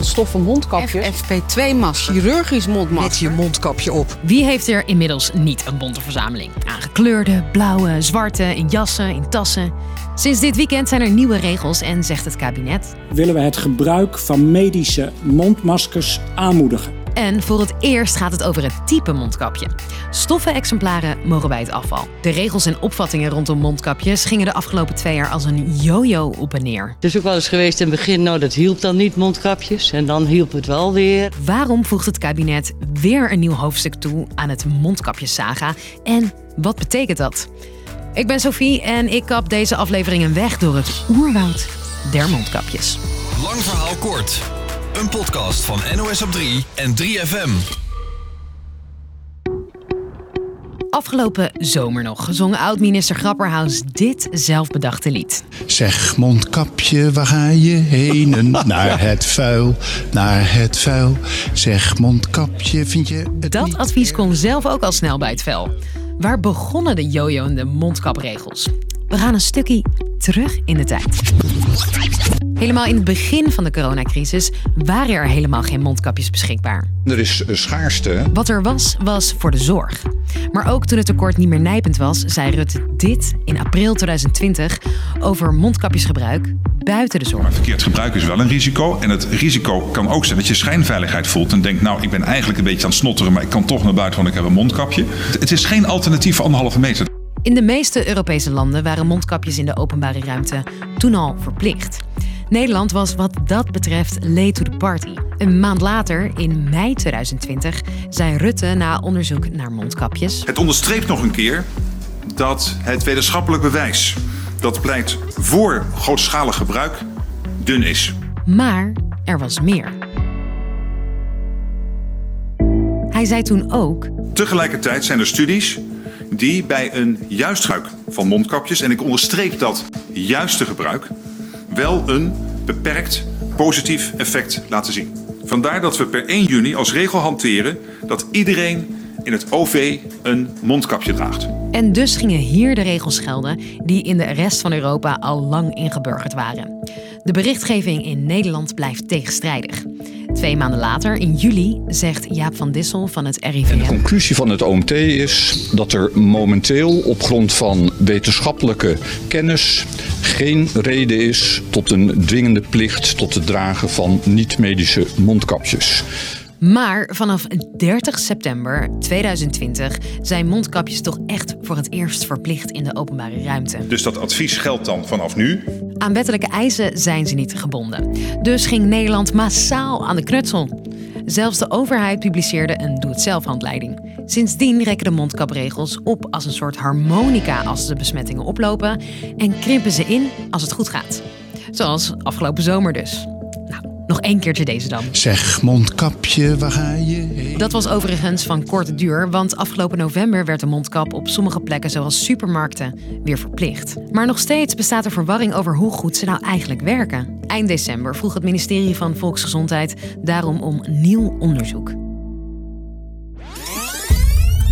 stoffen mondkapjes. FFP2-masker. Chirurgisch mondmasker. Met je mondkapje op. Wie heeft er inmiddels niet een bonte verzameling? Aan gekleurde, blauwe, zwarte, in jassen, in tassen. Sinds dit weekend zijn er nieuwe regels en zegt het kabinet. Willen we het gebruik van medische mondmaskers aanmoedigen? En voor het eerst gaat het over het type mondkapje. Stoffen-exemplaren mogen bij het afval. De regels en opvattingen rondom mondkapjes gingen de afgelopen twee jaar als een yo-yo op en neer. Het is ook wel eens geweest in het begin, nou dat hielp dan niet, mondkapjes. En dan hielp het wel weer. Waarom voegt het kabinet weer een nieuw hoofdstuk toe aan het mondkapjessaga? En wat betekent dat? Ik ben Sophie en ik kap deze aflevering een weg door het oerwoud der mondkapjes. Lang verhaal kort. Een podcast van NOS op 3 en 3FM. Afgelopen zomer nog zong oud-minister Grapperhaus dit zelfbedachte lied. Zeg mondkapje, waar ga je heen? naar het vuil, naar het vuil. Zeg mondkapje, vind je het Dat niet advies kon zelf ook al snel bij het vel. Waar begonnen de jojoende mondkapregels? We gaan een stukje terug in de tijd. Helemaal in het begin van de coronacrisis waren er helemaal geen mondkapjes beschikbaar. Er is eh, schaarste. Wat er was, was voor de zorg. Maar ook toen het tekort niet meer nijpend was, zei Rutte dit in april 2020 over mondkapjesgebruik buiten de zorg. Verkeerd gebruik is wel een risico. En het risico kan ook zijn dat je schijnveiligheid voelt. En denkt, nou, ik ben eigenlijk een beetje aan het snotteren, maar ik kan toch naar buiten, want ik heb een mondkapje. Het is geen alternatief voor anderhalve meter. In de meeste Europese landen waren mondkapjes in de openbare ruimte toen al verplicht. Nederland was wat dat betreft late to the party. Een maand later, in mei 2020, zei Rutte na onderzoek naar mondkapjes. Het onderstreept nog een keer dat het wetenschappelijk bewijs dat pleit voor grootschalig gebruik dun is. Maar er was meer. Hij zei toen ook Tegelijkertijd zijn er studies die bij een juist gebruik van mondkapjes, en ik onderstreep dat juiste gebruik, wel een beperkt positief effect laten zien. Vandaar dat we per 1 juni als regel hanteren dat iedereen in het OV een mondkapje draagt. En dus gingen hier de regels gelden die in de rest van Europa al lang ingeburgerd waren. De berichtgeving in Nederland blijft tegenstrijdig. Twee maanden later, in juli, zegt Jaap van Dissel van het En de RIVM... conclusie van het OMT is dat er momenteel op grond van wetenschappelijke kennis geen reden is tot een dwingende plicht tot het dragen van niet-medische mondkapjes. Maar vanaf 30 september 2020 zijn mondkapjes toch echt voor het eerst verplicht in de openbare ruimte. Dus dat advies geldt dan vanaf nu. Aan wettelijke eisen zijn ze niet gebonden. Dus ging Nederland massaal aan de knutsel. Zelfs de overheid publiceerde een doe-het-zelf-handleiding. Sindsdien rekken de mondkapregels op als een soort harmonica als de besmettingen oplopen en krimpen ze in als het goed gaat. Zoals afgelopen zomer dus. Nog één keertje deze dan. Zeg mondkapje, waar ga je heen? Dat was overigens van korte duur, want afgelopen november werd de mondkap op sommige plekken, zoals supermarkten, weer verplicht. Maar nog steeds bestaat er verwarring over hoe goed ze nou eigenlijk werken. Eind december vroeg het ministerie van Volksgezondheid daarom om nieuw onderzoek.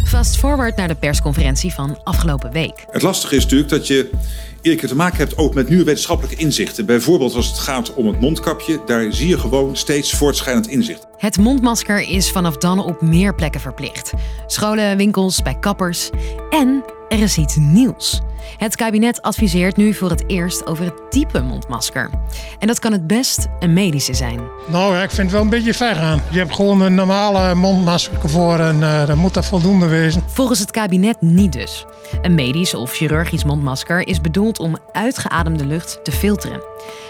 Fast forward naar de persconferentie van afgelopen week. Het lastige is natuurlijk dat je iedere keer te maken hebt ook met nieuwe wetenschappelijke inzichten. Bijvoorbeeld als het gaat om het mondkapje, daar zie je gewoon steeds voortschrijdend inzicht. Het mondmasker is vanaf dan op meer plekken verplicht. Scholen, winkels, bij kappers. En er is iets nieuws. Het kabinet adviseert nu voor het eerst over het type mondmasker. En dat kan het best een medische zijn. Nou ja, ik vind het wel een beetje ver gaan. Je hebt gewoon een normale mondmasker voor en uh, dan moet dat voldoende wezen. Volgens het kabinet niet dus. Een medisch of chirurgisch mondmasker is bedoeld om uitgeademde lucht te filteren.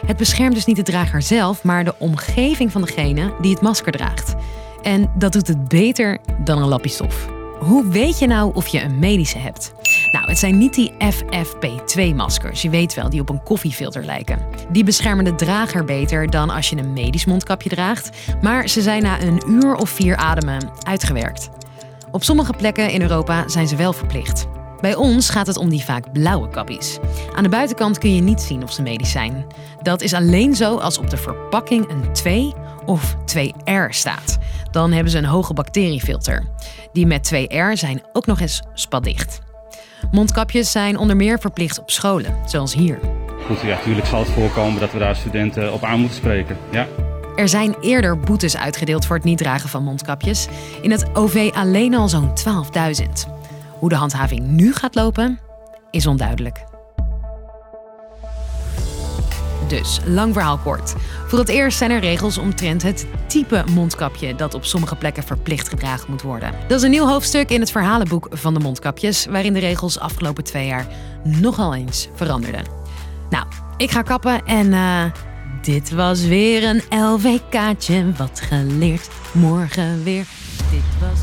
Het beschermt dus niet de drager zelf, maar de omgeving van degene die het masker draagt. En dat doet het beter dan een lapje stof. Hoe weet je nou of je een medische hebt? Nou, het zijn niet die FFP2-maskers, je weet wel, die op een koffiefilter lijken. Die beschermen de drager beter dan als je een medisch mondkapje draagt, maar ze zijn na een uur of vier ademen uitgewerkt. Op sommige plekken in Europa zijn ze wel verplicht. Bij ons gaat het om die vaak blauwe kappies. Aan de buitenkant kun je niet zien of ze medisch zijn. Dat is alleen zo als op de verpakking een 2 of 2R staat. Dan hebben ze een hoge bacteriefilter. Die met 2R zijn ook nog eens spatdicht. Mondkapjes zijn onder meer verplicht op scholen, zoals hier. Goed, ja, natuurlijk zal het voorkomen dat we daar studenten op aan moeten spreken. Ja. Er zijn eerder boetes uitgedeeld voor het niet dragen van mondkapjes. In het OV alleen al zo'n 12.000. Hoe de handhaving nu gaat lopen, is onduidelijk. Dus, lang verhaal kort. Voor het eerst zijn er regels omtrent het type mondkapje dat op sommige plekken verplicht gedragen moet worden. Dat is een nieuw hoofdstuk in het verhalenboek van de mondkapjes, waarin de regels afgelopen twee jaar nogal eens veranderden. Nou, ik ga kappen en uh, dit was weer een LVK'tje. Wat geleerd, morgen weer. Dit was